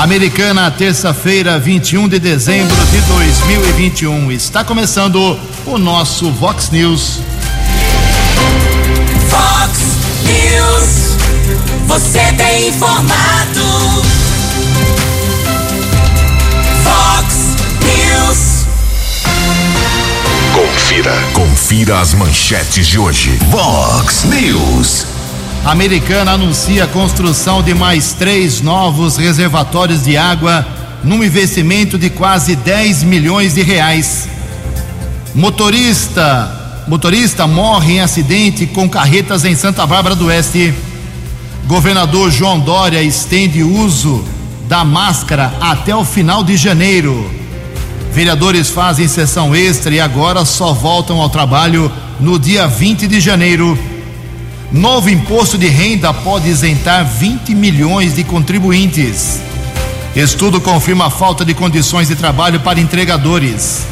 Americana, terça-feira, 21 de dezembro de 2021. Está começando o nosso Vox News. Vox News. Você tem informado. Vox News. Confira. Confira as manchetes de hoje. Vox News. Americana anuncia a construção de mais três novos reservatórios de água num investimento de quase 10 milhões de reais. Motorista, motorista morre em acidente com carretas em Santa Bárbara do Oeste. Governador João Dória estende uso da máscara até o final de janeiro. Vereadores fazem sessão extra e agora só voltam ao trabalho no dia 20 de janeiro. Novo imposto de renda pode isentar 20 milhões de contribuintes. Estudo confirma a falta de condições de trabalho para entregadores.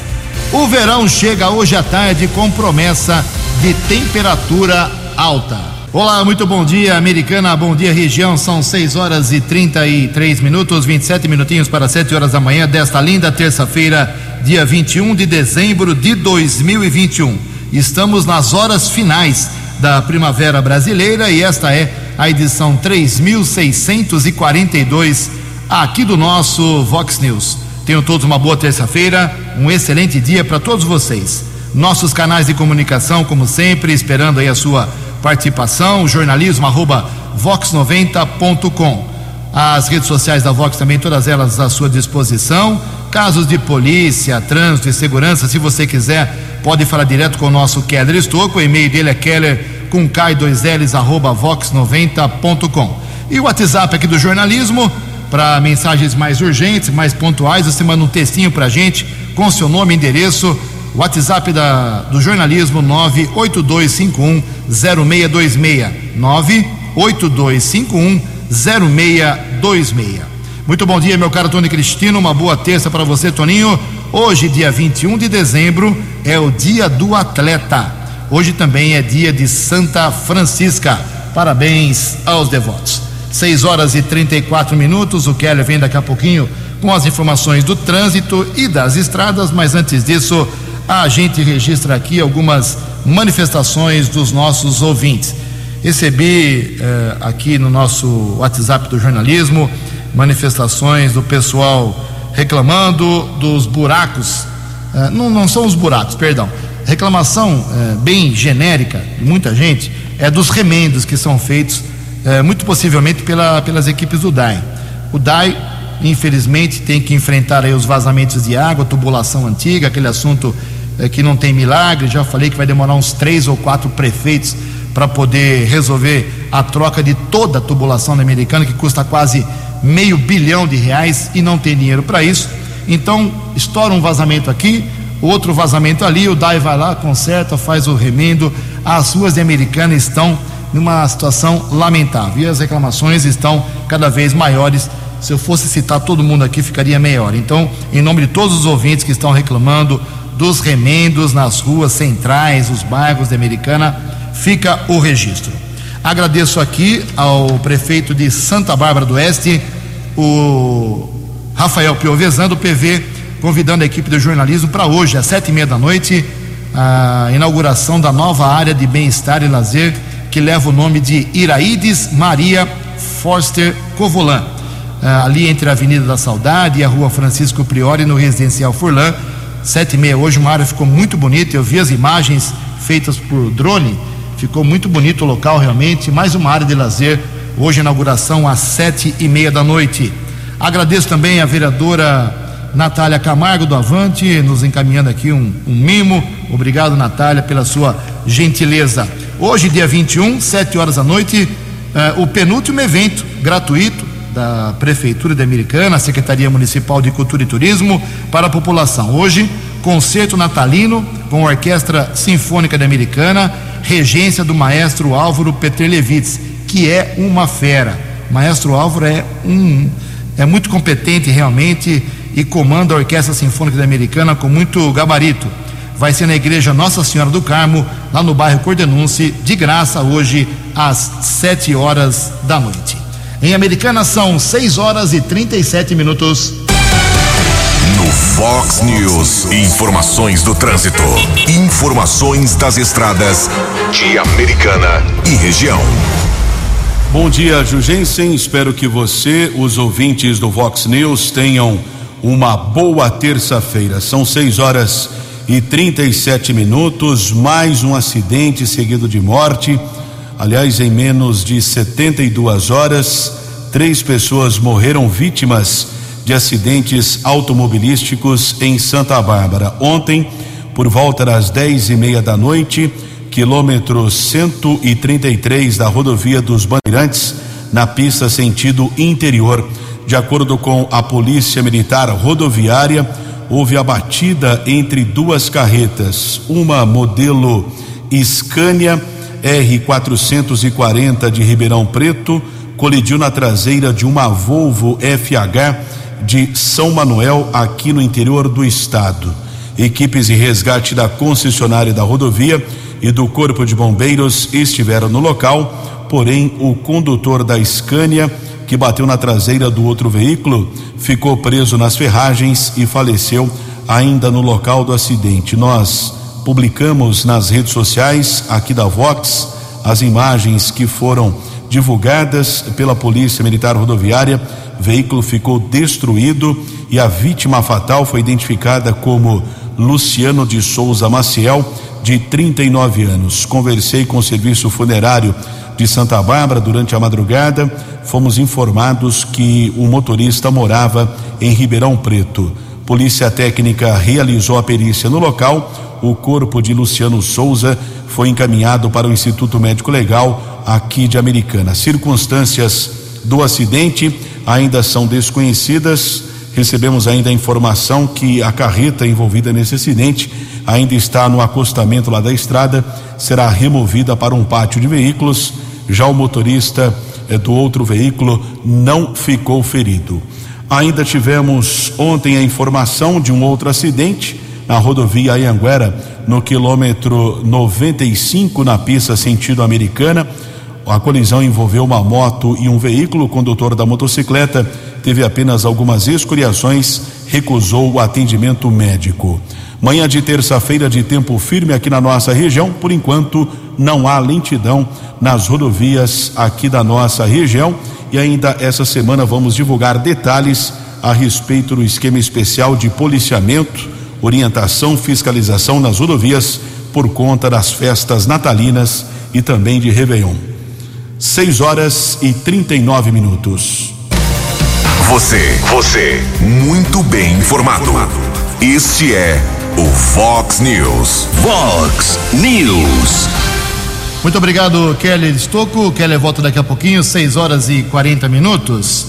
O verão chega hoje à tarde com promessa de temperatura alta. Olá, muito bom dia, Americana. Bom dia, região. São 6 horas e 33 minutos, 27 minutinhos para 7 horas da manhã desta linda terça-feira, dia 21 de dezembro de 2021. Estamos nas horas finais da Primavera Brasileira e esta é a edição 3642 aqui do nosso Vox News. Tenham todos uma boa terça-feira, um excelente dia para todos vocês. Nossos canais de comunicação, como sempre, esperando aí a sua participação, jornalismo arroba vox90.com. As redes sociais da Vox também, todas elas à sua disposição. Casos de polícia, trânsito e segurança, se você quiser, pode falar direto com o nosso Keller Estouco. O e-mail dele é keller com K2Ls arroba vox90.com. E o WhatsApp aqui do jornalismo, para mensagens mais urgentes, mais pontuais, você manda um textinho para gente com seu nome e endereço. WhatsApp da, do jornalismo 98251 0626. 98251 0626. Muito bom dia, meu caro Tony Cristino. Uma boa terça para você, Toninho. Hoje, dia 21 de dezembro, é o dia do atleta. Hoje também é dia de Santa Francisca. Parabéns aos devotos. 6 horas e 34 minutos. O Keller vem daqui a pouquinho com as informações do trânsito e das estradas, mas antes disso, a gente registra aqui algumas manifestações dos nossos ouvintes. Recebi eh, aqui no nosso WhatsApp do jornalismo manifestações do pessoal reclamando dos buracos. Eh, não, não são os buracos, perdão. Reclamação eh, bem genérica de muita gente é dos remendos que são feitos, muito possivelmente pela, pelas equipes do DAI. O DAI infelizmente tem que enfrentar aí os vazamentos de água, tubulação antiga, aquele assunto é, que não tem milagre. Já falei que vai demorar uns três ou quatro prefeitos para poder resolver a troca de toda a tubulação da americana, que custa quase meio bilhão de reais e não tem dinheiro para isso. Então, estoura um vazamento aqui, outro vazamento ali, o DAI vai lá, conserta, faz o remendo. As ruas de Americana estão numa situação lamentável e as reclamações estão cada vez maiores. Se eu fosse citar todo mundo aqui, ficaria melhor. Então, em nome de todos os ouvintes que estão reclamando dos remendos nas ruas centrais, os bairros de Americana, fica o registro. Agradeço aqui ao prefeito de Santa Bárbara do Oeste, o Rafael Piovesan, do PV, convidando a equipe de jornalismo para hoje, às sete e meia da noite, a inauguração da nova área de bem-estar e lazer, que leva o nome de Iraídes Maria Forster Covolan, ali entre a Avenida da Saudade e a Rua Francisco Priori, no Residencial Furlan. Sete e meia hoje, uma área ficou muito bonita, eu vi as imagens feitas por drone, ficou muito bonito o local realmente, mais uma área de lazer, hoje inauguração às sete e meia da noite. Agradeço também a vereadora Natália Camargo do Avante, nos encaminhando aqui um, um mimo. Obrigado, Natália, pela sua gentileza. Hoje, dia 21, 7 horas da noite, eh, o penúltimo evento gratuito da Prefeitura de Americana, Secretaria Municipal de Cultura e Turismo, para a população. Hoje, concerto natalino com a Orquestra Sinfônica de Americana, regência do maestro Álvaro Petrelevitz, que é uma fera. Maestro Álvaro é um é muito competente realmente e comanda a Orquestra Sinfônica da Americana com muito gabarito. Vai ser na Igreja Nossa Senhora do Carmo, lá no bairro Cordenunce, de graça hoje às sete horas da noite. Em Americana são 6 horas e 37 minutos. No Fox News, informações do trânsito. Informações das estradas de Americana e região. Bom dia, Jugensen. Espero que você, os ouvintes do Vox News, tenham uma boa terça-feira. São 6 horas e 37 minutos. Mais um acidente seguido de morte. Aliás, em menos de 72 horas, três pessoas morreram vítimas de acidentes automobilísticos em Santa Bárbara. Ontem, por volta das dez e meia da noite, quilômetro 133 da rodovia dos Bandeirantes, na pista sentido interior. De acordo com a Polícia Militar Rodoviária, houve a batida entre duas carretas, uma modelo Scania R440 de Ribeirão Preto colidiu na traseira de uma Volvo FH de São Manuel, aqui no interior do estado. Equipes de resgate da concessionária da rodovia e do Corpo de Bombeiros estiveram no local, porém o condutor da Scania, que bateu na traseira do outro veículo, ficou preso nas ferragens e faleceu ainda no local do acidente. Nós publicamos nas redes sociais aqui da Vox as imagens que foram divulgadas pela Polícia Militar Rodoviária veículo ficou destruído e a vítima fatal foi identificada como Luciano de Souza Maciel, de 39 anos. Conversei com o serviço funerário de Santa Bárbara durante a madrugada. Fomos informados que o motorista morava em Ribeirão Preto. Polícia Técnica realizou a perícia no local. O corpo de Luciano Souza foi encaminhado para o Instituto Médico Legal aqui de Americana. Circunstâncias do acidente ainda são desconhecidas. Recebemos ainda a informação que a carreta envolvida nesse acidente ainda está no acostamento lá da estrada, será removida para um pátio de veículos. Já o motorista eh, do outro veículo não ficou ferido. Ainda tivemos ontem a informação de um outro acidente na rodovia Anhanguera, no quilômetro 95, na pista sentido americana. A colisão envolveu uma moto e um veículo. O condutor da motocicleta teve apenas algumas escoriações, recusou o atendimento médico. Manhã de terça-feira de tempo firme aqui na nossa região. Por enquanto, não há lentidão nas rodovias aqui da nossa região. E ainda essa semana vamos divulgar detalhes a respeito do esquema especial de policiamento, orientação, fiscalização nas rodovias por conta das festas natalinas e também de Réveillon. 6 horas e 39 minutos. Você, você, muito bem informado. Este é o Fox News. Fox News. Muito obrigado, Kelly Estocco. Kelly volta daqui a pouquinho, 6 horas e 40 minutos.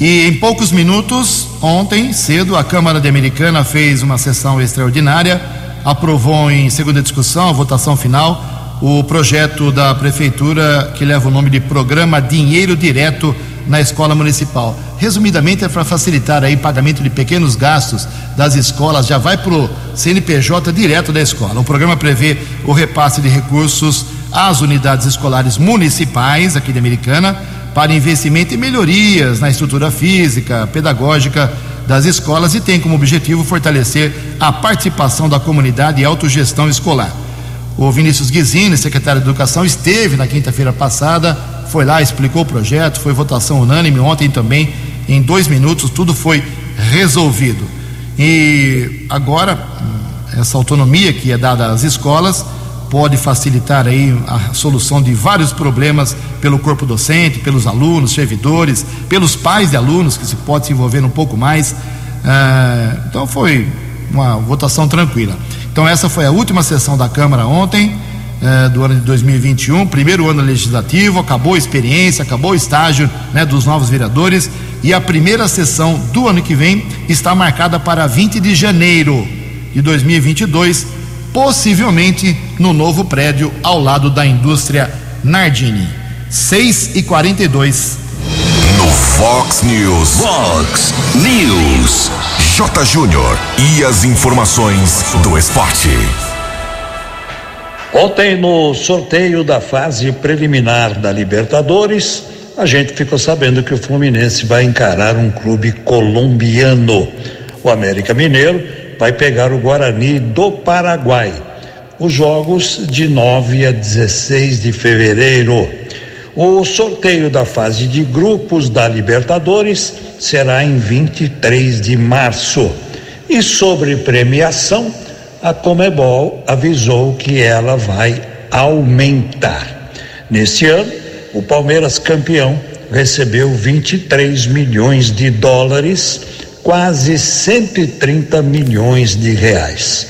E em poucos minutos, ontem, cedo, a Câmara de Americana fez uma sessão extraordinária, aprovou em segunda discussão, votação final, o projeto da prefeitura que leva o nome de Programa Dinheiro Direto na Escola Municipal. Resumidamente é para facilitar aí pagamento de pequenos gastos das escolas, já vai para o CNPJ direto da escola. O programa prevê o repasse de recursos às unidades escolares municipais aqui de Americana para investimento em melhorias na estrutura física, pedagógica das escolas e tem como objetivo fortalecer a participação da comunidade e autogestão escolar. O Vinícius Guizini, secretário de Educação, esteve na quinta-feira passada, foi lá, explicou o projeto, foi votação unânime ontem também, em dois minutos, tudo foi resolvido. E agora, essa autonomia que é dada às escolas pode facilitar aí a solução de vários problemas pelo corpo docente, pelos alunos, servidores, pelos pais de alunos que se pode se envolver um pouco mais. Ah, então foi uma votação tranquila. Então, essa foi a última sessão da Câmara ontem, eh, do ano de 2021, primeiro ano legislativo, acabou a experiência, acabou o estágio né, dos novos vereadores e a primeira sessão do ano que vem está marcada para 20 de janeiro de 2022, possivelmente no novo prédio ao lado da indústria Nardini. 6 e 42 No Fox News. Fox News. J. Júnior. E as informações do esporte. Ontem, no sorteio da fase preliminar da Libertadores, a gente ficou sabendo que o Fluminense vai encarar um clube colombiano. O América Mineiro vai pegar o Guarani do Paraguai. Os jogos de 9 a 16 de fevereiro. O sorteio da fase de grupos da Libertadores será em 23 de março. E sobre premiação, a Comebol avisou que ela vai aumentar. Neste ano, o Palmeiras campeão recebeu 23 milhões de dólares, quase 130 milhões de reais.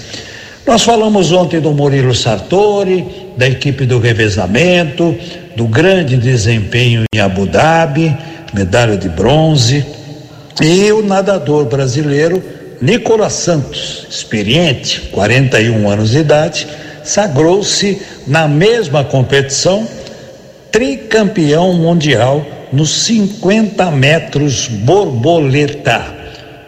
Nós falamos ontem do Murilo Sartori, da equipe do revezamento, do grande desempenho em Abu Dhabi, medalha de bronze, e o nadador brasileiro Nicolas Santos, experiente, 41 anos de idade, sagrou-se na mesma competição tricampeão mundial nos 50 metros borboleta.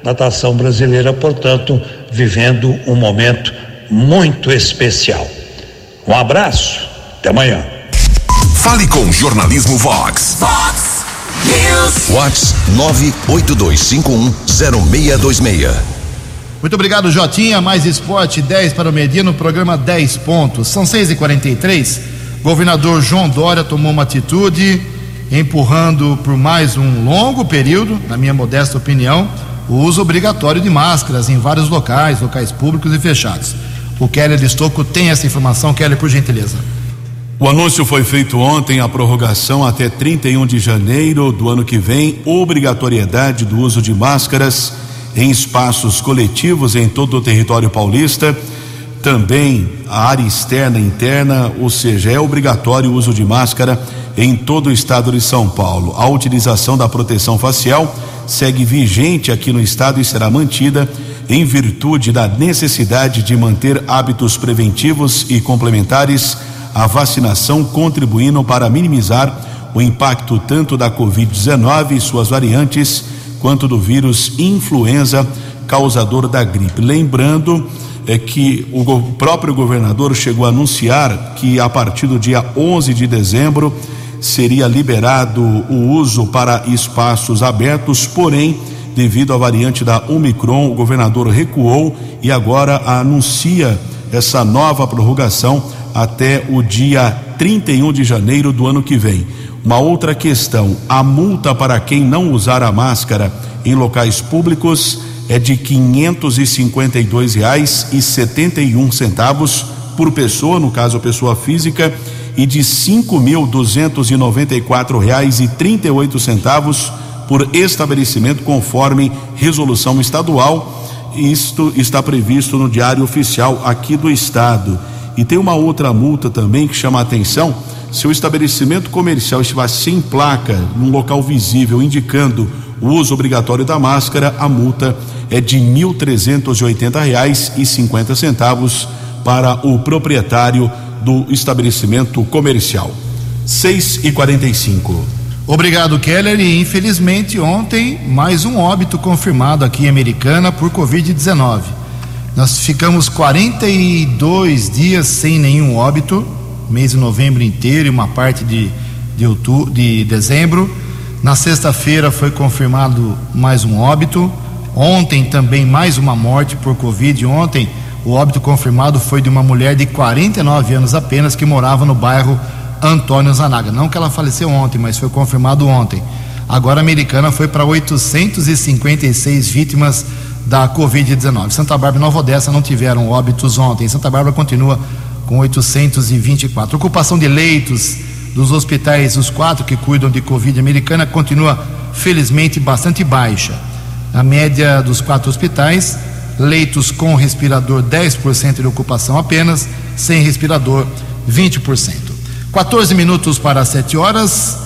Natação brasileira, portanto, vivendo um momento muito especial. Um abraço, até amanhã. Fale com Jornalismo Vox. Vox News. Vox 982510626. Muito obrigado, Jotinha. Mais esporte 10 para o Medina no programa 10 pontos. São 6 e 43 Governador João Dória tomou uma atitude empurrando por mais um longo período, na minha modesta opinião, o uso obrigatório de máscaras em vários locais, locais públicos e fechados. O Keller Estocco tem essa informação. Keller, por gentileza. O anúncio foi feito ontem, a prorrogação até 31 de janeiro do ano que vem, obrigatoriedade do uso de máscaras em espaços coletivos em todo o território paulista, também a área externa e interna, ou seja, é obrigatório o uso de máscara em todo o estado de São Paulo. A utilização da proteção facial segue vigente aqui no estado e será mantida em virtude da necessidade de manter hábitos preventivos e complementares à vacinação, contribuindo para minimizar o impacto tanto da Covid-19 e suas variantes, quanto do vírus influenza causador da gripe. Lembrando é que o próprio governador chegou a anunciar que a partir do dia 11 de dezembro seria liberado o uso para espaços abertos, porém, devido à variante da Omicron, o governador recuou e agora anuncia essa nova prorrogação até o dia 31 de janeiro do ano que vem. Uma outra questão: a multa para quem não usar a máscara em locais públicos é de um centavos por pessoa, no caso pessoa física, e de oito centavos por estabelecimento, conforme resolução estadual. Isto está previsto no Diário Oficial aqui do Estado. E tem uma outra multa também que chama a atenção. Se o estabelecimento comercial estiver sem placa, num local visível, indicando o uso obrigatório da máscara, a multa é de cinquenta centavos para o proprietário do estabelecimento comercial. Seis e quarenta e cinco. Obrigado, Keller. E infelizmente ontem mais um óbito confirmado aqui em Americana por Covid-19. Nós ficamos 42 dias sem nenhum óbito, mês de novembro inteiro e uma parte de, de, outubro, de dezembro. Na sexta-feira foi confirmado mais um óbito. Ontem também mais uma morte por Covid. Ontem o óbito confirmado foi de uma mulher de 49 anos apenas que morava no bairro Antônio Zanaga. Não que ela faleceu ontem, mas foi confirmado ontem. Agora a americana foi para 856 vítimas da Covid-19. Santa Bárbara e Nova Odessa não tiveram óbitos ontem. Santa Bárbara continua com 824. Ocupação de leitos dos hospitais, os quatro que cuidam de Covid americana, continua felizmente bastante baixa. A média dos quatro hospitais, leitos com respirador 10% de ocupação apenas, sem respirador 20%. 14 minutos para 7 horas.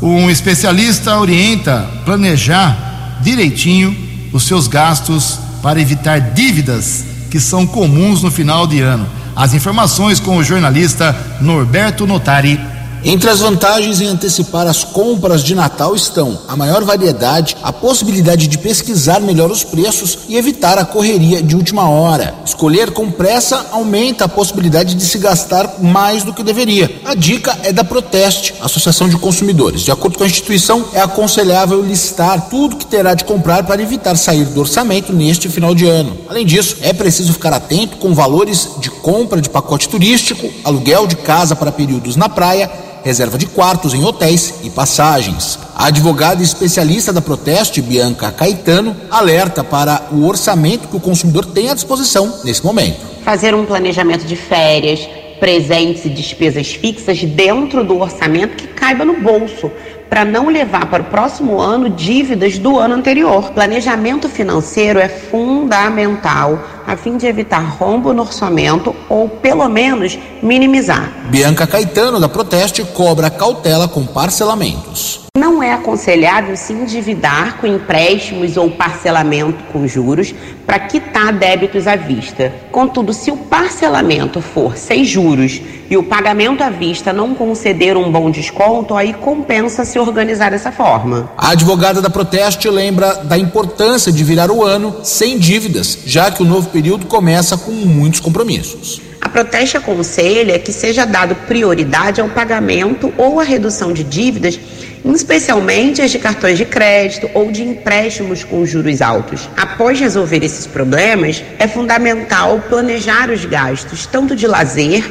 Um especialista orienta planejar direitinho os seus gastos para evitar dívidas que são comuns no final de ano. As informações com o jornalista Norberto Notari. Entre as vantagens em antecipar as compras de Natal estão a maior variedade, a possibilidade de pesquisar melhor os preços e evitar a correria de última hora. Escolher com pressa aumenta a possibilidade de se gastar mais do que deveria. A dica é da Proteste, Associação de Consumidores. De acordo com a instituição, é aconselhável listar tudo que terá de comprar para evitar sair do orçamento neste final de ano. Além disso, é preciso ficar atento com valores de compra de pacote turístico, aluguel de casa para períodos na praia, reserva de quartos em hotéis e passagens. A advogada especialista da Proteste, Bianca Caetano, alerta para o orçamento que o consumidor tem à disposição nesse momento. Fazer um planejamento de férias, presentes e despesas fixas dentro do orçamento que caiba no bolso, para não levar para o próximo ano dívidas do ano anterior. Planejamento financeiro é fundamental a fim de evitar rombo no orçamento ou, pelo menos, minimizar. Bianca Caetano, da Proteste, cobra cautela com parcelamentos. Não é aconselhável se endividar com empréstimos ou parcelamento com juros para quitar débitos à vista. Contudo, se o parcelamento for sem juros e o pagamento à vista não conceder um bom desconto, aí compensa se organizar dessa forma. A advogada da Proteste lembra da importância de virar o ano sem dívidas, já que o novo período começa com muitos compromissos. A Proteste aconselha que seja dado prioridade ao pagamento ou à redução de dívidas especialmente as de cartões de crédito ou de empréstimos com juros altos. Após resolver esses problemas, é fundamental planejar os gastos, tanto de lazer,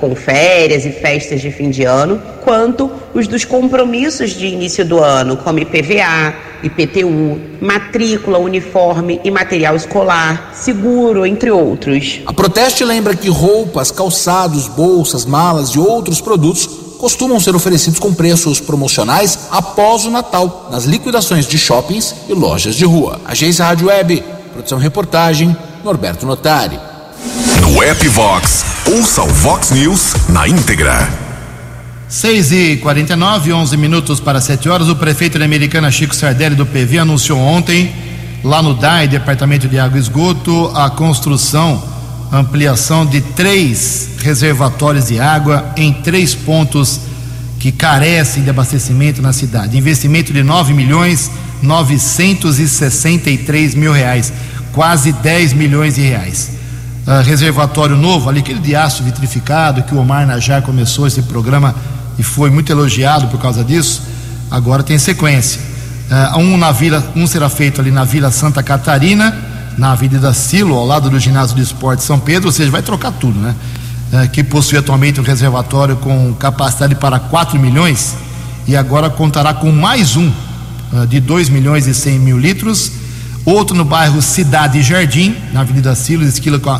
com férias e festas de fim de ano, quanto os dos compromissos de início do ano, como IPVA, IPTU, matrícula, uniforme e material escolar, seguro, entre outros. A Proteste lembra que roupas, calçados, bolsas, malas e outros produtos costumam ser oferecidos com preços promocionais após o Natal, nas liquidações de shoppings e lojas de rua. Agência Rádio Web, produção e reportagem, Norberto Notari. No app Vox, ouça o Vox News na íntegra. 6 e 49 11 minutos para 7 horas. O prefeito da Americana, Chico Sardelli, do PV, anunciou ontem, lá no DAI, Departamento de Água e Esgoto, a construção ampliação de três reservatórios de água em três pontos que carecem de abastecimento na cidade. Investimento de 9 milhões 963 mil reais, quase 10 milhões de reais. Uh, reservatório novo, ali aquele de aço vitrificado que o Omar Najar começou esse programa e foi muito elogiado por causa disso. Agora tem sequência. Uh, um na vila, um será feito ali na Vila Santa Catarina na Avenida Silo, ao lado do ginásio de esporte São Pedro, ou seja, vai trocar tudo, né? É, que possui atualmente um reservatório com capacidade para 4 milhões e agora contará com mais um uh, de 2 milhões e 100 mil litros. Outro no bairro Cidade Jardim, na Avenida Silos,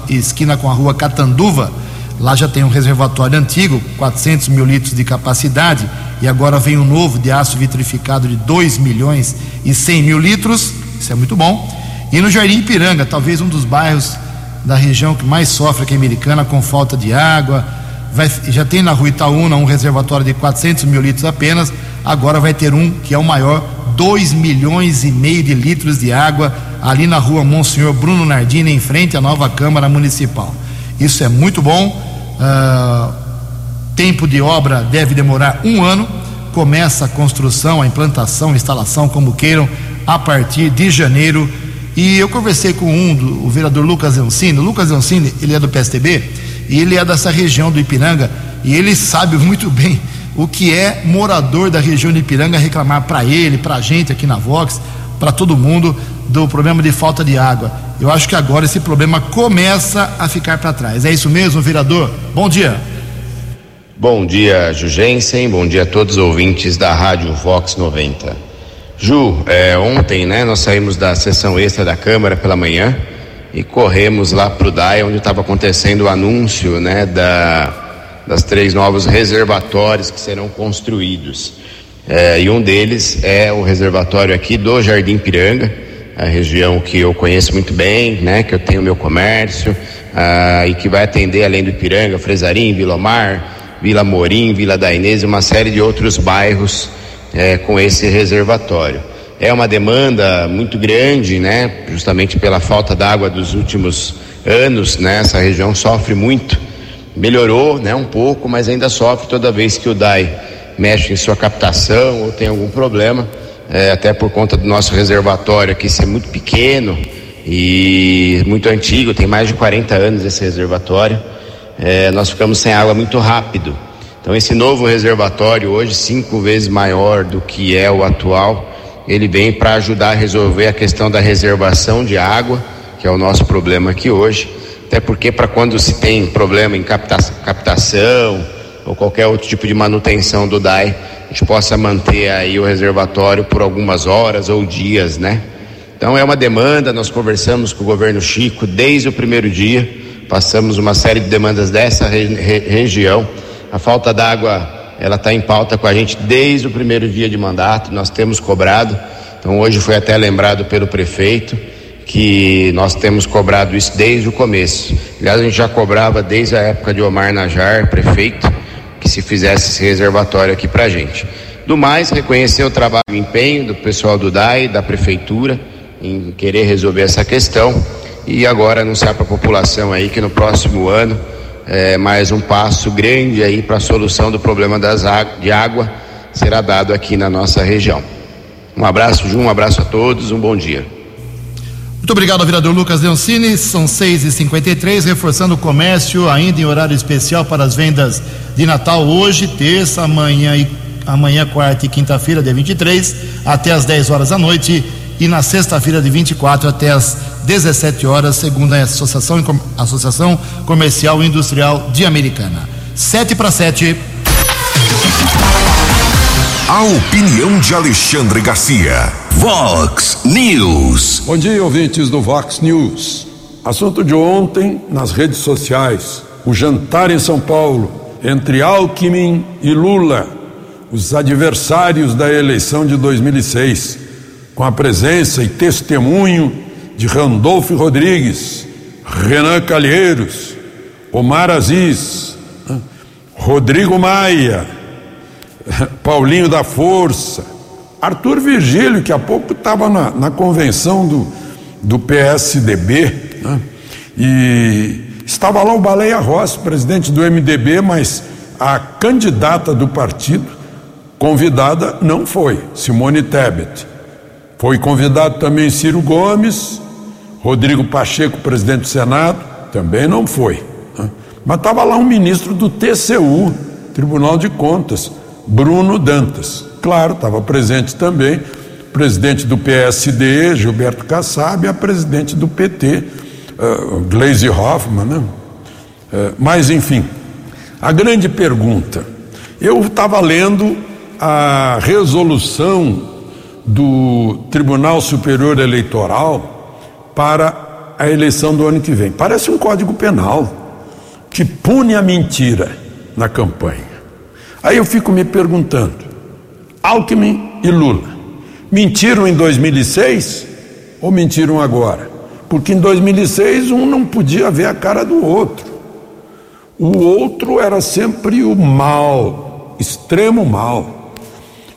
esquina com, a, rua Catanduva. Lá já tem um reservatório antigo, 400 mil litros de capacidade, e agora vem um novo de aço vitrificado de 2 milhões e 100 mil litros. Isso é muito bom. E no Jardim Ipiranga, talvez um dos bairros da região que mais sofre aqui Americana com falta de água. Vai, já tem na rua Itaúna um reservatório de 400 mil litros apenas, agora vai ter um que é o maior, 2 milhões e meio de litros de água ali na rua Monsenhor Bruno Nardini, em frente à nova Câmara Municipal. Isso é muito bom. Uh, tempo de obra deve demorar um ano. Começa a construção, a implantação, a instalação, como queiram, a partir de janeiro e eu conversei com um, do, o vereador Lucas Ancini. O Lucas Ancini, ele é do PSTB e ele é dessa região do Ipiranga e ele sabe muito bem o que é morador da região de Ipiranga reclamar para ele, para a gente aqui na Vox, para todo mundo do problema de falta de água. Eu acho que agora esse problema começa a ficar para trás. É isso mesmo, vereador? Bom dia. Bom dia, Jugensen. Bom dia a todos os ouvintes da Rádio Vox 90. Ju, é, ontem, né, nós saímos da sessão extra da Câmara pela manhã e corremos lá para o DAI, onde estava acontecendo o anúncio, né, da, das três novos reservatórios que serão construídos. É, e um deles é o reservatório aqui do Jardim Piranga, a região que eu conheço muito bem, né, que eu tenho meu comércio, ah, e que vai atender além do Ipiranga, Fresarim, Vila Mar, Vila Morim, Vila da Inês e uma série de outros bairros é, com esse reservatório. É uma demanda muito grande, né? Justamente pela falta d'água dos últimos anos, né? Essa região sofre muito. Melhorou, né? Um pouco, mas ainda sofre toda vez que o DAI mexe em sua captação ou tem algum problema, é, até por conta do nosso reservatório aqui ser muito pequeno e muito antigo, tem mais de 40 anos esse reservatório, é, nós ficamos sem água muito rápido. Então esse novo reservatório, hoje cinco vezes maior do que é o atual, ele vem para ajudar a resolver a questão da reservação de água, que é o nosso problema aqui hoje. Até porque para quando se tem problema em capta captação ou qualquer outro tipo de manutenção do DAI, a gente possa manter aí o reservatório por algumas horas ou dias, né? Então é uma demanda, nós conversamos com o governo Chico desde o primeiro dia, passamos uma série de demandas dessa re região. A falta d'água, ela está em pauta com a gente desde o primeiro dia de mandato, nós temos cobrado. Então hoje foi até lembrado pelo prefeito que nós temos cobrado isso desde o começo. Aliás, a gente já cobrava desde a época de Omar Najar, prefeito, que se fizesse esse reservatório aqui para a gente. Do mais, reconhecer o trabalho e empenho do pessoal do DAI, da prefeitura, em querer resolver essa questão e agora anunciar para a população aí que no próximo ano é, mais um passo grande aí para a solução do problema das de água será dado aqui na nossa região. Um abraço, Ju, um abraço a todos, um bom dia. Muito obrigado, vereador Lucas Leoncini. São 6h53, reforçando o comércio ainda em horário especial para as vendas de Natal hoje, terça, amanhã e amanhã, quarta e quinta-feira, dia 23, até às 10 horas da noite, e na sexta-feira, de 24, até às 17 horas, segundo a Associação, Associação Comercial e Industrial de Americana. 7 para 7. A opinião de Alexandre Garcia. Vox News. Bom dia, ouvintes do Vox News. Assunto de ontem nas redes sociais: o jantar em São Paulo entre Alckmin e Lula, os adversários da eleição de 2006, com a presença e testemunho de Randolfo Rodrigues, Renan Calheiros, Omar Aziz, Rodrigo Maia Paulinho da Força, Arthur Virgílio, que há pouco estava na, na, convenção do, do PSDB, né? e estava lá o Baleia Rossi, presidente do MDB, mas a candidata do partido, convidada, não foi, Simone Tebet. Foi convidado também Ciro Gomes, Rodrigo Pacheco, presidente do Senado, também não foi. Né? Mas estava lá um ministro do TCU, Tribunal de Contas, Bruno Dantas. Claro, estava presente também presidente do PSD, Gilberto Kassab, e a presidente do PT, uh, eh, Gleisi Hoffmann. Né? Uh, mas, enfim, a grande pergunta. Eu estava lendo a resolução do Tribunal Superior Eleitoral para a eleição do ano que vem. Parece um código penal que pune a mentira na campanha. Aí eu fico me perguntando: Alckmin e Lula mentiram em 2006 ou mentiram agora? Porque em 2006 um não podia ver a cara do outro. O outro era sempre o mal, extremo mal,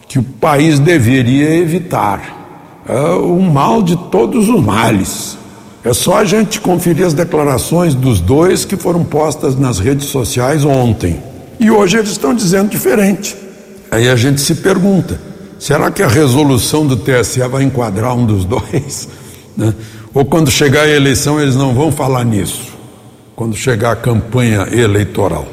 que o país deveria evitar. É o mal de todos os males. É só a gente conferir as declarações dos dois que foram postas nas redes sociais ontem. E hoje eles estão dizendo diferente. Aí a gente se pergunta: será que a resolução do TSE vai enquadrar um dos dois? Né? Ou quando chegar a eleição eles não vão falar nisso? Quando chegar a campanha eleitoral.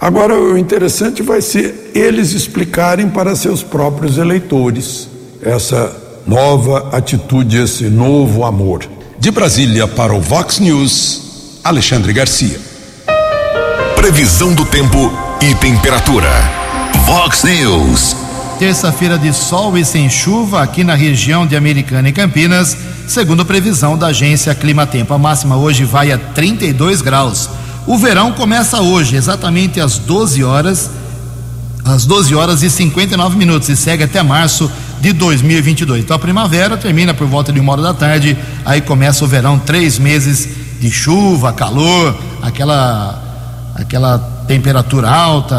Agora, o interessante vai ser eles explicarem para seus próprios eleitores essa nova atitude, esse novo amor. De Brasília para o Vox News, Alexandre Garcia. Previsão do tempo e temperatura. Vox News. Terça-feira de sol e sem chuva aqui na região de Americana e Campinas, segundo previsão da agência Clima Tempo. A máxima hoje vai a 32 graus. O verão começa hoje, exatamente às 12 horas, às 12 horas e 59 minutos e segue até março de 2022. Então a primavera termina por volta de uma hora da tarde, aí começa o verão, três meses de chuva, calor, aquela aquela temperatura alta,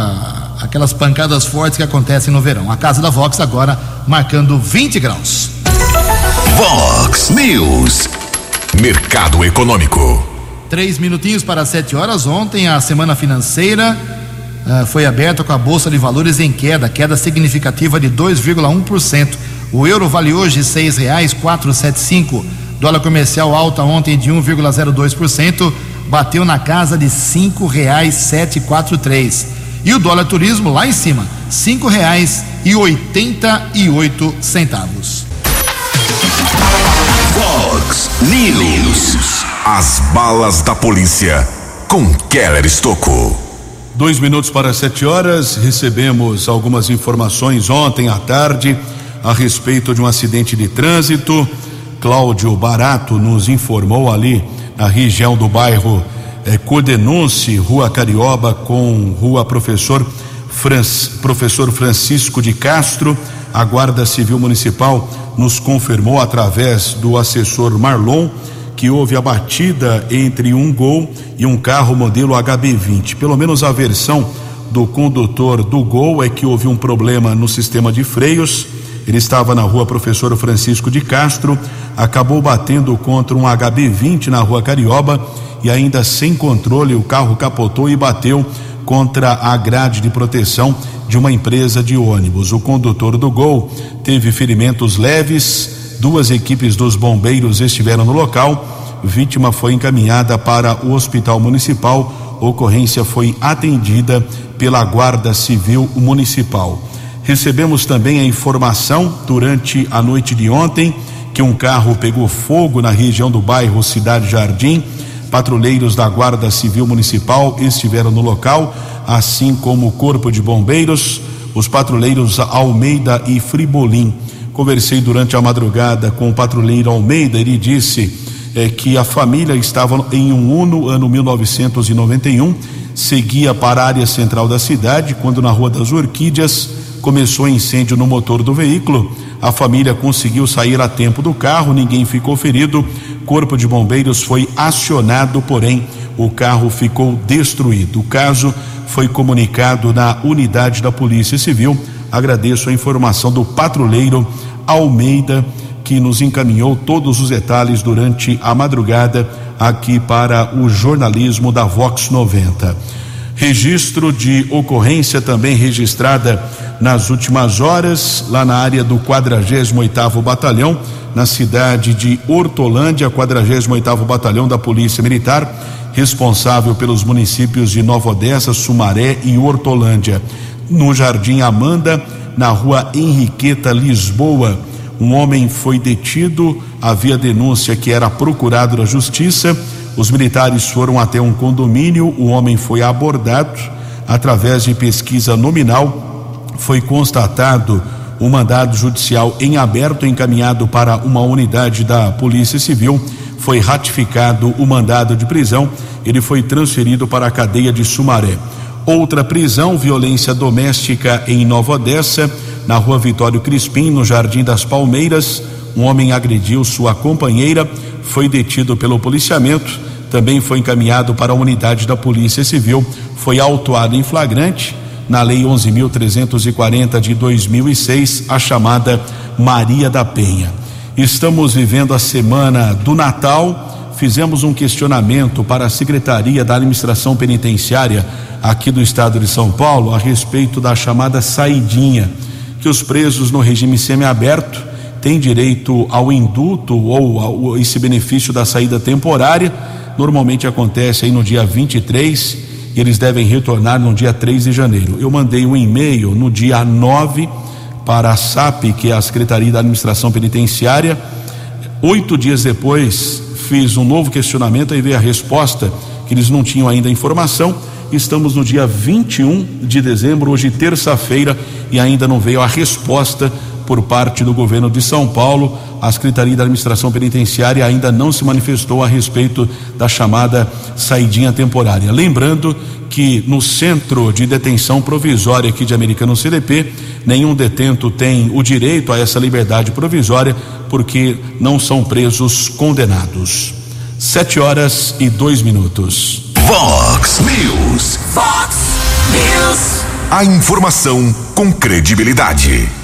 aquelas pancadas fortes que acontecem no verão. A casa da Vox agora marcando 20 graus. Vox News. Mercado Econômico. Três minutinhos para sete horas. Ontem a semana financeira uh, foi aberta com a Bolsa de Valores em queda, queda significativa de 2,1%. O euro vale hoje R$ 6,475. Dólar comercial alta ontem de 1,02%, bateu na casa de R$ 5,743. E o dólar turismo lá em cima, R$ 5,88 centavos. Fox News. As balas da polícia com Keller Estocou. Dois minutos para sete horas, recebemos algumas informações ontem à tarde a respeito de um acidente de trânsito. Cláudio Barato nos informou ali na região do bairro eh, Codenunce, Rua Carioba, com Rua Professor, Professor Francisco de Castro. A Guarda Civil Municipal nos confirmou através do assessor Marlon que houve a batida entre um Gol e um carro modelo HB20. Pelo menos a versão do condutor do Gol é que houve um problema no sistema de freios. Ele estava na rua Professor Francisco de Castro, acabou batendo contra um HB20 na rua Carioba e ainda sem controle o carro capotou e bateu contra a grade de proteção de uma empresa de ônibus. O condutor do Gol teve ferimentos leves Duas equipes dos bombeiros estiveram no local. Vítima foi encaminhada para o Hospital Municipal. Ocorrência foi atendida pela Guarda Civil Municipal. Recebemos também a informação durante a noite de ontem que um carro pegou fogo na região do bairro Cidade Jardim. Patrulheiros da Guarda Civil Municipal estiveram no local, assim como o Corpo de Bombeiros, os patrulheiros Almeida e Fribolim. Conversei durante a madrugada com o patrulheiro Almeida, ele disse é, que a família estava em um Uno, ano 1991, seguia para a área central da cidade, quando na Rua das Orquídeas começou incêndio no motor do veículo. A família conseguiu sair a tempo do carro, ninguém ficou ferido. Corpo de Bombeiros foi acionado, porém o carro ficou destruído. O caso foi comunicado na unidade da Polícia Civil. Agradeço a informação do patrulheiro Almeida, que nos encaminhou todos os detalhes durante a madrugada aqui para o jornalismo da Vox 90. Registro de ocorrência também registrada nas últimas horas, lá na área do 48º Batalhão, na cidade de Hortolândia, 48º Batalhão da Polícia Militar, responsável pelos municípios de Nova Odessa, Sumaré e Hortolândia. No Jardim Amanda, na rua Henriqueta, Lisboa. Um homem foi detido, havia denúncia que era procurado da justiça. Os militares foram até um condomínio, o homem foi abordado. Através de pesquisa nominal, foi constatado o um mandado judicial em aberto encaminhado para uma unidade da Polícia Civil. Foi ratificado o mandado de prisão. Ele foi transferido para a cadeia de Sumaré. Outra prisão, violência doméstica em Nova Odessa, na rua Vitório Crispim, no Jardim das Palmeiras. Um homem agrediu sua companheira, foi detido pelo policiamento, também foi encaminhado para a unidade da Polícia Civil, foi autuado em flagrante na Lei 11.340 de 2006, a chamada Maria da Penha. Estamos vivendo a semana do Natal. Fizemos um questionamento para a Secretaria da Administração Penitenciária aqui do estado de São Paulo a respeito da chamada saidinha, que os presos no regime semiaberto têm direito ao induto ou ao, esse benefício da saída temporária. Normalmente acontece aí no dia 23 e eles devem retornar no dia 3 de janeiro. Eu mandei um e-mail no dia 9 para a SAP, que é a Secretaria da Administração Penitenciária. Oito dias depois, fiz um novo questionamento e veio a resposta que eles não tinham ainda informação Estamos no dia 21 de dezembro, hoje terça-feira, e ainda não veio a resposta por parte do governo de São Paulo. A Secretaria da Administração Penitenciária ainda não se manifestou a respeito da chamada saidinha temporária. Lembrando que no centro de detenção provisória aqui de Americano CDP, nenhum detento tem o direito a essa liberdade provisória porque não são presos condenados. Sete horas e dois minutos. Fox News. Fox News. A informação com credibilidade.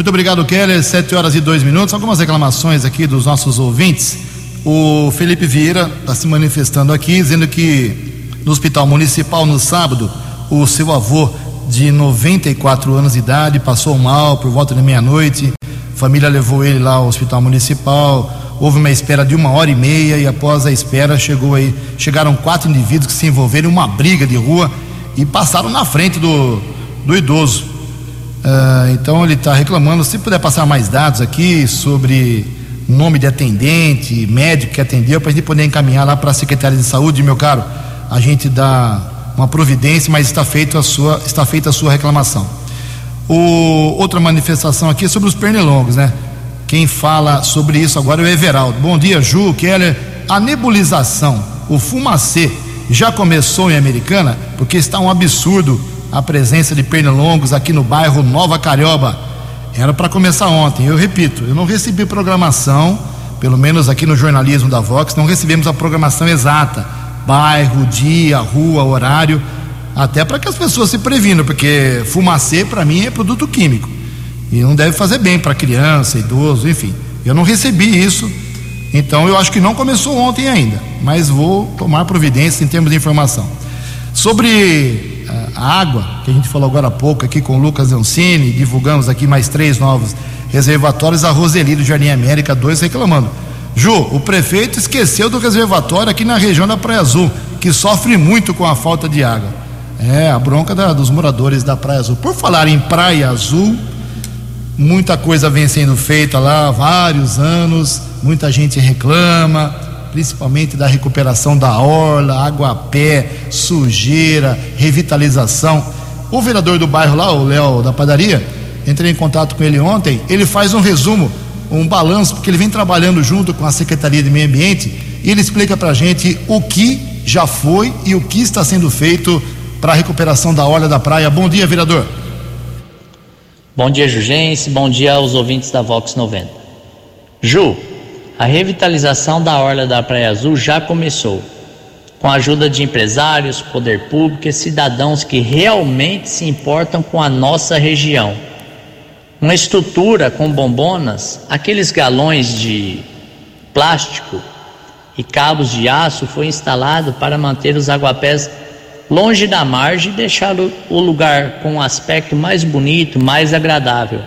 Muito obrigado, Keller. Sete horas e dois minutos. Algumas reclamações aqui dos nossos ouvintes. O Felipe Vieira está se manifestando aqui, dizendo que no Hospital Municipal, no sábado, o seu avô de 94 anos de idade passou mal por volta de meia-noite. A família levou ele lá ao hospital municipal. Houve uma espera de uma hora e meia e após a espera chegou aí, chegaram quatro indivíduos que se envolveram em uma briga de rua e passaram na frente do, do idoso. Uh, então ele está reclamando. Se puder passar mais dados aqui sobre nome de atendente, médico que atendeu, para a gente poder encaminhar lá para a Secretaria de Saúde, meu caro, a gente dá uma providência, mas está, feito a sua, está feita a sua reclamação. O, outra manifestação aqui é sobre os pernilongos, né? Quem fala sobre isso agora é o Everaldo. Bom dia, Ju, Keller. A nebulização, o fumacê, já começou em Americana? Porque está um absurdo a presença de pernilongos aqui no bairro Nova Carioba. Era para começar ontem. Eu repito, eu não recebi programação, pelo menos aqui no jornalismo da Vox, não recebemos a programação exata bairro, dia, rua, horário, até para que as pessoas se previnam, porque fumacê para mim é produto químico e não deve fazer bem para criança, idoso, enfim. Eu não recebi isso, então eu acho que não começou ontem ainda, mas vou tomar providência em termos de informação. Sobre a água, que a gente falou agora há pouco aqui com o Lucas Leoncini, divulgamos aqui mais três novos reservatórios, a Roseli do Jardim América 2 reclamando Ju, o prefeito esqueceu do reservatório aqui na região da Praia Azul, que sofre muito com a falta de água. É, a bronca da, dos moradores da Praia Azul. Por falar em Praia Azul, muita coisa vem sendo feita lá há vários anos, muita gente reclama, principalmente da recuperação da orla, água a pé, sujeira, revitalização. O vereador do bairro lá, o Léo da padaria, entrei em contato com ele ontem, ele faz um resumo um balanço, porque ele vem trabalhando junto com a Secretaria de Meio Ambiente e ele explica para a gente o que já foi e o que está sendo feito para a recuperação da orla da praia. Bom dia, vereador. Bom dia, Jugense. Bom dia aos ouvintes da Vox 90. Ju, a revitalização da orla da Praia Azul já começou, com a ajuda de empresários, poder público e cidadãos que realmente se importam com a nossa região uma estrutura com bombonas, aqueles galões de plástico e cabos de aço foi instalado para manter os aguapés longe da margem e deixar o lugar com um aspecto mais bonito, mais agradável.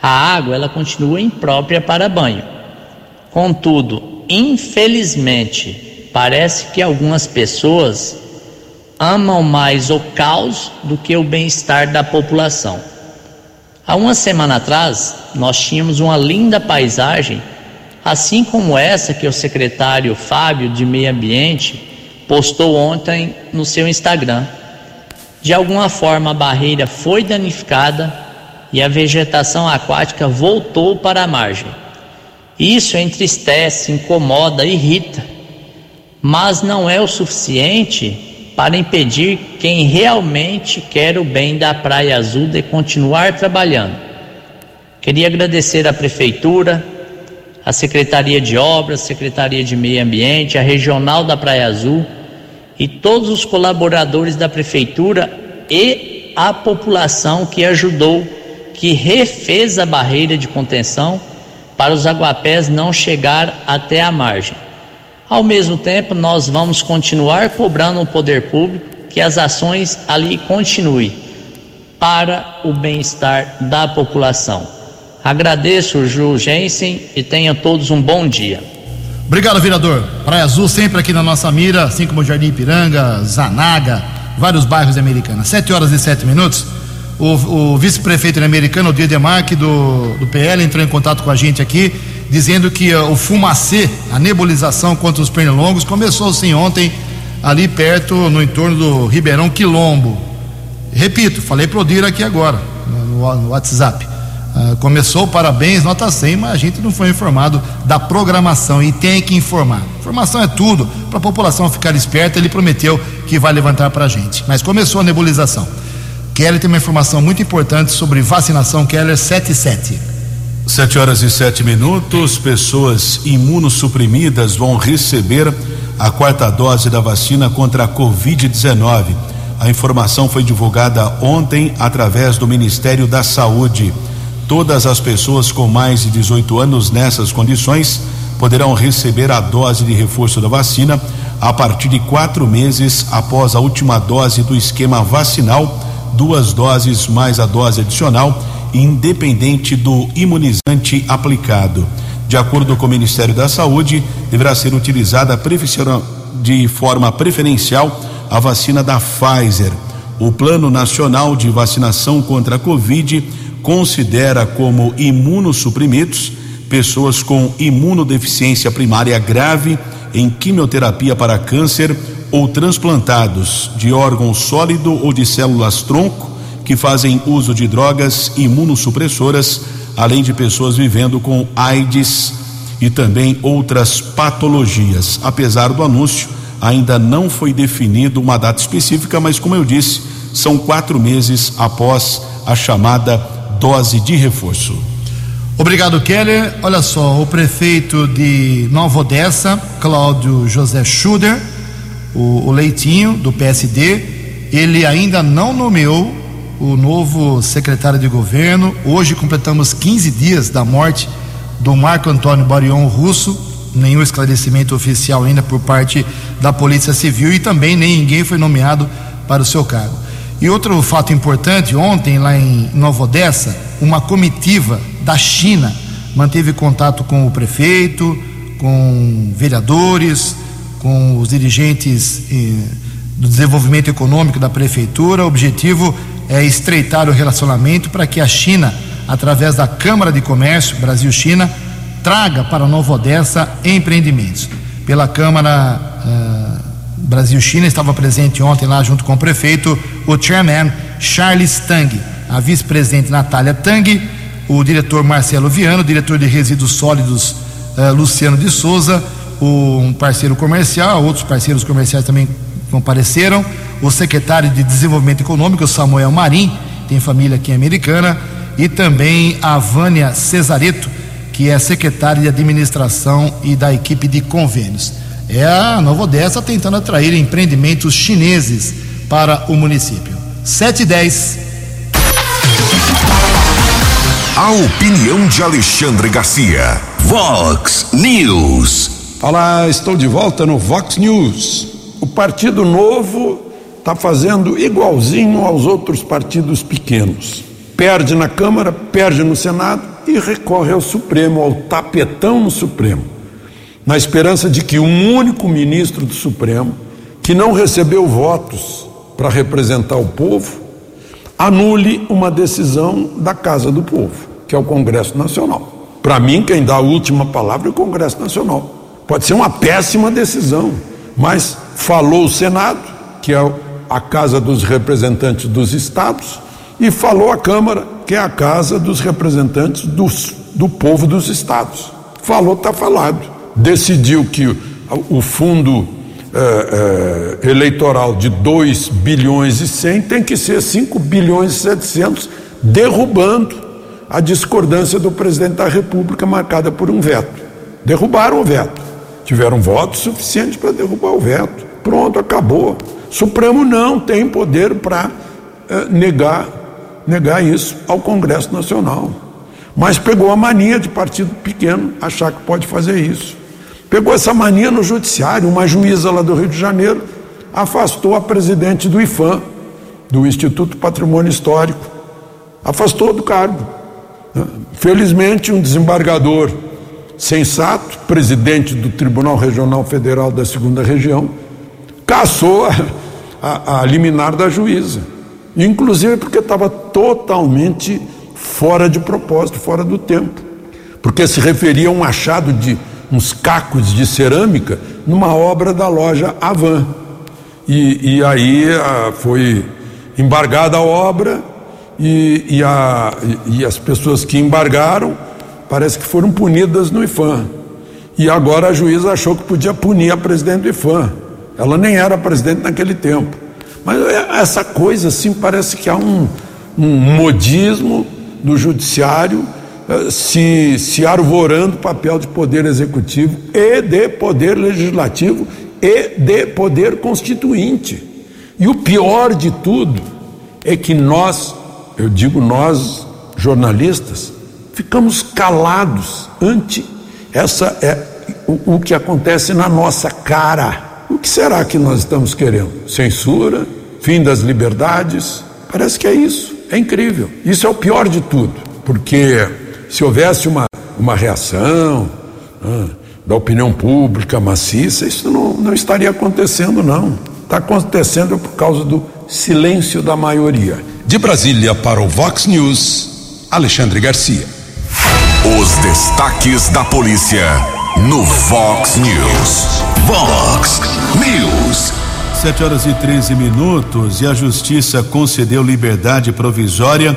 A água ela continua imprópria para banho. Contudo, infelizmente, parece que algumas pessoas amam mais o caos do que o bem-estar da população. Há uma semana atrás, nós tínhamos uma linda paisagem, assim como essa que o secretário Fábio de Meio Ambiente postou ontem no seu Instagram. De alguma forma, a barreira foi danificada e a vegetação aquática voltou para a margem. Isso entristece, incomoda, irrita, mas não é o suficiente para impedir quem realmente quer o bem da Praia Azul de continuar trabalhando. Queria agradecer à Prefeitura, à Secretaria de Obras, Secretaria de Meio Ambiente, a Regional da Praia Azul e todos os colaboradores da Prefeitura e a população que ajudou, que refez a barreira de contenção para os aguapés não chegar até a margem. Ao mesmo tempo, nós vamos continuar cobrando o poder público que as ações ali continuem para o bem-estar da população. Agradeço, Ju Jensen, e tenham todos um bom dia. Obrigado, vereador. Praia Azul sempre aqui na nossa mira, assim como Jardim Ipiranga, Zanaga, vários bairros de Americana. Sete horas e sete minutos. O, o vice-prefeito americano, o Demarque, do, do PL, entrou em contato com a gente aqui dizendo que uh, o fumacê, a nebulização contra os pernilongos, começou sim ontem, ali perto, no entorno do Ribeirão Quilombo. Repito, falei pro Dir aqui agora, no, no WhatsApp. Uh, começou, parabéns, nota 100, mas a gente não foi informado da programação e tem que informar. Informação é tudo, para a população ficar esperta, ele prometeu que vai levantar para a gente. Mas começou a nebulização. Keller tem uma informação muito importante sobre vacinação Keller 77. Sete horas e sete minutos. Pessoas imunossuprimidas vão receber a quarta dose da vacina contra a Covid-19. A informação foi divulgada ontem através do Ministério da Saúde. Todas as pessoas com mais de 18 anos nessas condições poderão receber a dose de reforço da vacina a partir de quatro meses após a última dose do esquema vacinal, duas doses mais a dose adicional, independente do imunizante aplicado. De acordo com o Ministério da Saúde, deverá ser utilizada de forma preferencial a vacina da Pfizer. O Plano Nacional de Vacinação contra a Covid considera como imunossuprimidos pessoas com imunodeficiência primária grave em quimioterapia para câncer ou transplantados de órgão sólido ou de células tronco que fazem uso de drogas imunossupressoras, além de pessoas vivendo com AIDS e também outras patologias. Apesar do anúncio, ainda não foi definido uma data específica, mas como eu disse, são quatro meses após a chamada dose de reforço. Obrigado, Keller. Olha só, o prefeito de Nova Odessa, Cláudio José Schuder, o, o Leitinho, do PSD, ele ainda não nomeou o novo secretário de governo. Hoje completamos 15 dias da morte do Marco Antônio Barion Russo. Nenhum esclarecimento oficial ainda por parte da Polícia Civil e também nem ninguém foi nomeado para o seu cargo. E outro fato importante, ontem lá em Nova Odessa, uma comitiva da China manteve contato com o prefeito, com vereadores, com os dirigentes eh, do desenvolvimento econômico da prefeitura. O objetivo é estreitar o relacionamento para que a China, através da Câmara de Comércio Brasil-China, traga para Nova Odessa empreendimentos. Pela Câmara uh, Brasil-China estava presente ontem lá junto com o prefeito, o chairman Charles Tang, a vice-presidente Natália Tang, o diretor Marcelo Viano, o diretor de resíduos sólidos uh, Luciano de Souza, um parceiro comercial, outros parceiros comerciais também compareceram, o secretário de Desenvolvimento Econômico, Samuel Marim, tem família aqui Americana, e também a Vânia Cesareto, que é secretária de Administração e da equipe de convênios. É a Nova Odessa tentando atrair empreendimentos chineses para o município. 7 e 10. A opinião de Alexandre Garcia. Vox News. Olá, estou de volta no Vox News. O Partido Novo está fazendo igualzinho aos outros partidos pequenos. Perde na Câmara, perde no Senado e recorre ao Supremo, ao tapetão no Supremo, na esperança de que um único ministro do Supremo, que não recebeu votos para representar o povo, anule uma decisão da Casa do Povo, que é o Congresso Nacional. Para mim, quem dá a última palavra é o Congresso Nacional. Pode ser uma péssima decisão, mas falou o Senado, que é a Casa dos Representantes dos Estados, e falou a Câmara, que é a Casa dos Representantes dos, do povo dos Estados. Falou, está falado. Decidiu que o, fundo é, é, eleitoral de 2 bilhões e 100 tem que ser 5 bilhões e 700, derrubando a discordância do presidente da República marcada por um veto. Derrubaram o veto. Tiveram votos suficientes para derrubar o veto. Pronto, acabou. Supremo não tem poder para é, negar, negar isso ao Congresso Nacional. Mas pegou a mania de partido pequeno achar que pode fazer isso. Pegou essa mania no judiciário, uma juíza lá do Rio de Janeiro afastou a presidente do IFAM, do Instituto Patrimônio Histórico, afastou do cargo. Felizmente, um desembargador sensato, presidente do Tribunal Regional Federal da Segunda Região, caçou a, a, a liminar da juíza, inclusive porque estava totalmente fora de propósito, fora do tempo, porque se referia a um achado de uns cacos de cerâmica numa obra da loja Avan. E, e aí a, foi embargada a obra e, e, a, e, as pessoas que embargaram parece que foram punidas no IFAM. E agora a juíza achou que podia punir a presidente do IFAM. Ela nem era presidente naquele tempo. Mas é, essa coisa assim parece que há um, um modismo do judiciário eh, se, se arvorando o papel de poder executivo e de poder legislativo e de poder constituinte. E o pior de tudo é que nós, eu digo nós, jornalistas, ficamos calados ante essa é o, o que acontece na nossa cara. O que será que nós estamos querendo? Censura? Fim das liberdades? Parece que é isso. É incrível. Isso é o pior de tudo, porque se houvesse uma, uma reação ah, da opinião pública maciça, isso não, não estaria acontecendo, não. Está acontecendo por causa do silêncio da maioria. De Brasília para o Vox News, Alexandre Garcia. Os destaques da polícia no Vox News. Vox News. 7 horas e 13 minutos e a justiça concedeu liberdade provisória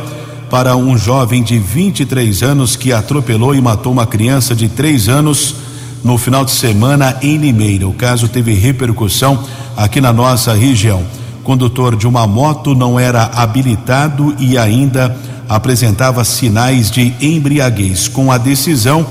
para um jovem de 23 anos que atropelou e matou uma criança de 3 anos no final de semana em Limeira. O caso teve repercussão aqui na nossa região. Condutor de uma moto não era habilitado e ainda apresentava sinais de embriaguez. Com a decisão,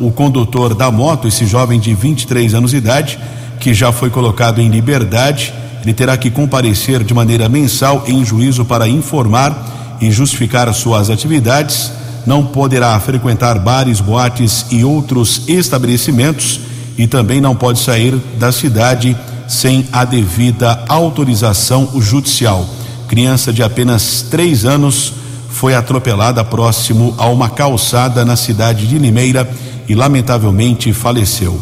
o condutor da moto, esse jovem de 23 anos de idade, que já foi colocado em liberdade, ele terá que comparecer de maneira mensal em juízo para informar e justificar suas atividades. Não poderá frequentar bares, boates e outros estabelecimentos e também não pode sair da cidade sem a devida autorização judicial. Criança de apenas três anos foi atropelada próximo a uma calçada na cidade de Limeira e lamentavelmente faleceu.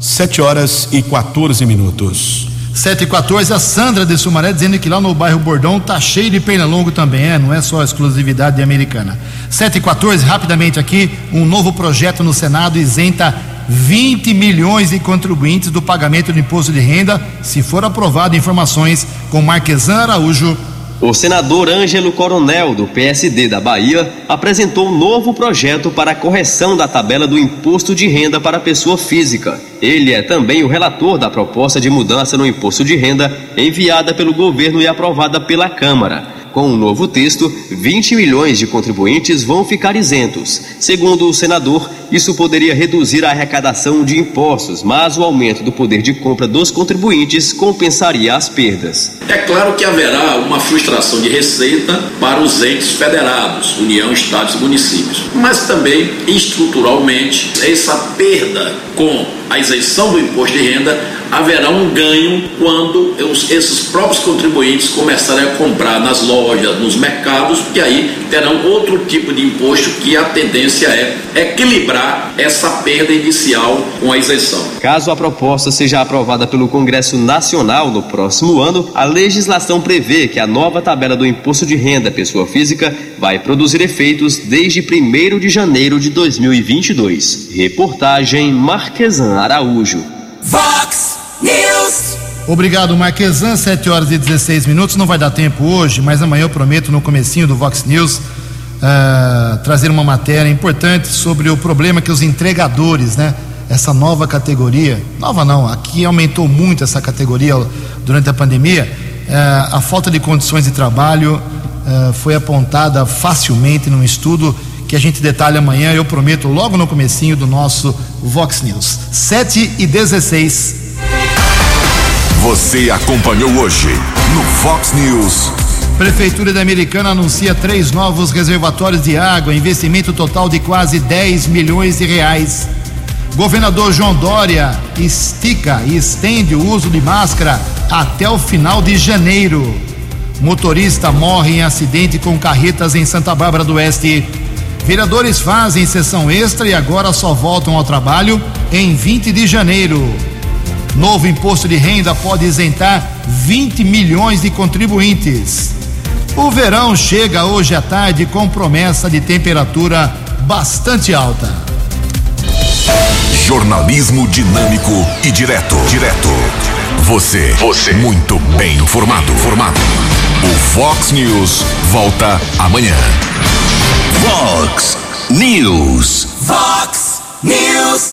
Sete horas e 14 minutos. 7 e 14, a Sandra de Sumaré dizendo que lá no bairro Bordão tá cheio de pernalongo também, é, não é só exclusividade de americana. 7 e 14, rapidamente aqui, um novo projeto no Senado isenta 20 milhões de contribuintes do pagamento do imposto de renda, se for aprovado. Informações com Marquesan Araújo. O senador Ângelo Coronel, do PSD da Bahia, apresentou um novo projeto para a correção da tabela do imposto de renda para a pessoa física. Ele é também o relator da proposta de mudança no imposto de renda enviada pelo governo e aprovada pela Câmara. Com o novo texto, 20 milhões de contribuintes vão ficar isentos. Segundo o senador, isso poderia reduzir a arrecadação de impostos, mas o aumento do poder de compra dos contribuintes compensaria as perdas. É claro que haverá uma frustração de receita para os entes federados, União, Estados e municípios, mas também estruturalmente essa perda com a isenção do imposto de renda haverá um ganho quando esses próprios contribuintes começarem a comprar nas lojas, nos mercados, que aí terão outro tipo de imposto que a tendência é equilibrar essa perda inicial com a isenção. Caso a proposta seja aprovada pelo Congresso Nacional no próximo ano, a legislação prevê que a nova tabela do imposto de renda pessoa física vai produzir efeitos desde 1 de janeiro de 2022. Reportagem Marquesan Araújo. Vox News. Obrigado, Marquesan. 7 horas e 16 minutos. Não vai dar tempo hoje, mas amanhã eu prometo, no comecinho do Vox News, uh, trazer uma matéria importante sobre o problema que os entregadores, né? Essa nova categoria, nova não, aqui aumentou muito essa categoria durante a pandemia. Uh, a falta de condições de trabalho uh, foi apontada facilmente num estudo que a gente detalha amanhã, eu prometo, logo no comecinho do nosso Vox News. 7 e 16. Você acompanhou hoje no Fox News. Prefeitura da Americana anuncia três novos reservatórios de água, investimento total de quase 10 milhões de reais. Governador João Dória estica e estende o uso de máscara até o final de janeiro. Motorista morre em acidente com carretas em Santa Bárbara do Oeste. Vereadores fazem sessão extra e agora só voltam ao trabalho em 20 de janeiro. Novo imposto de renda pode isentar 20 milhões de contribuintes. O verão chega hoje à tarde com promessa de temperatura bastante alta. Jornalismo dinâmico e direto. Direto. Você. Você. Muito bem informado. Formado. O Fox News volta amanhã. Fox News. Fox News.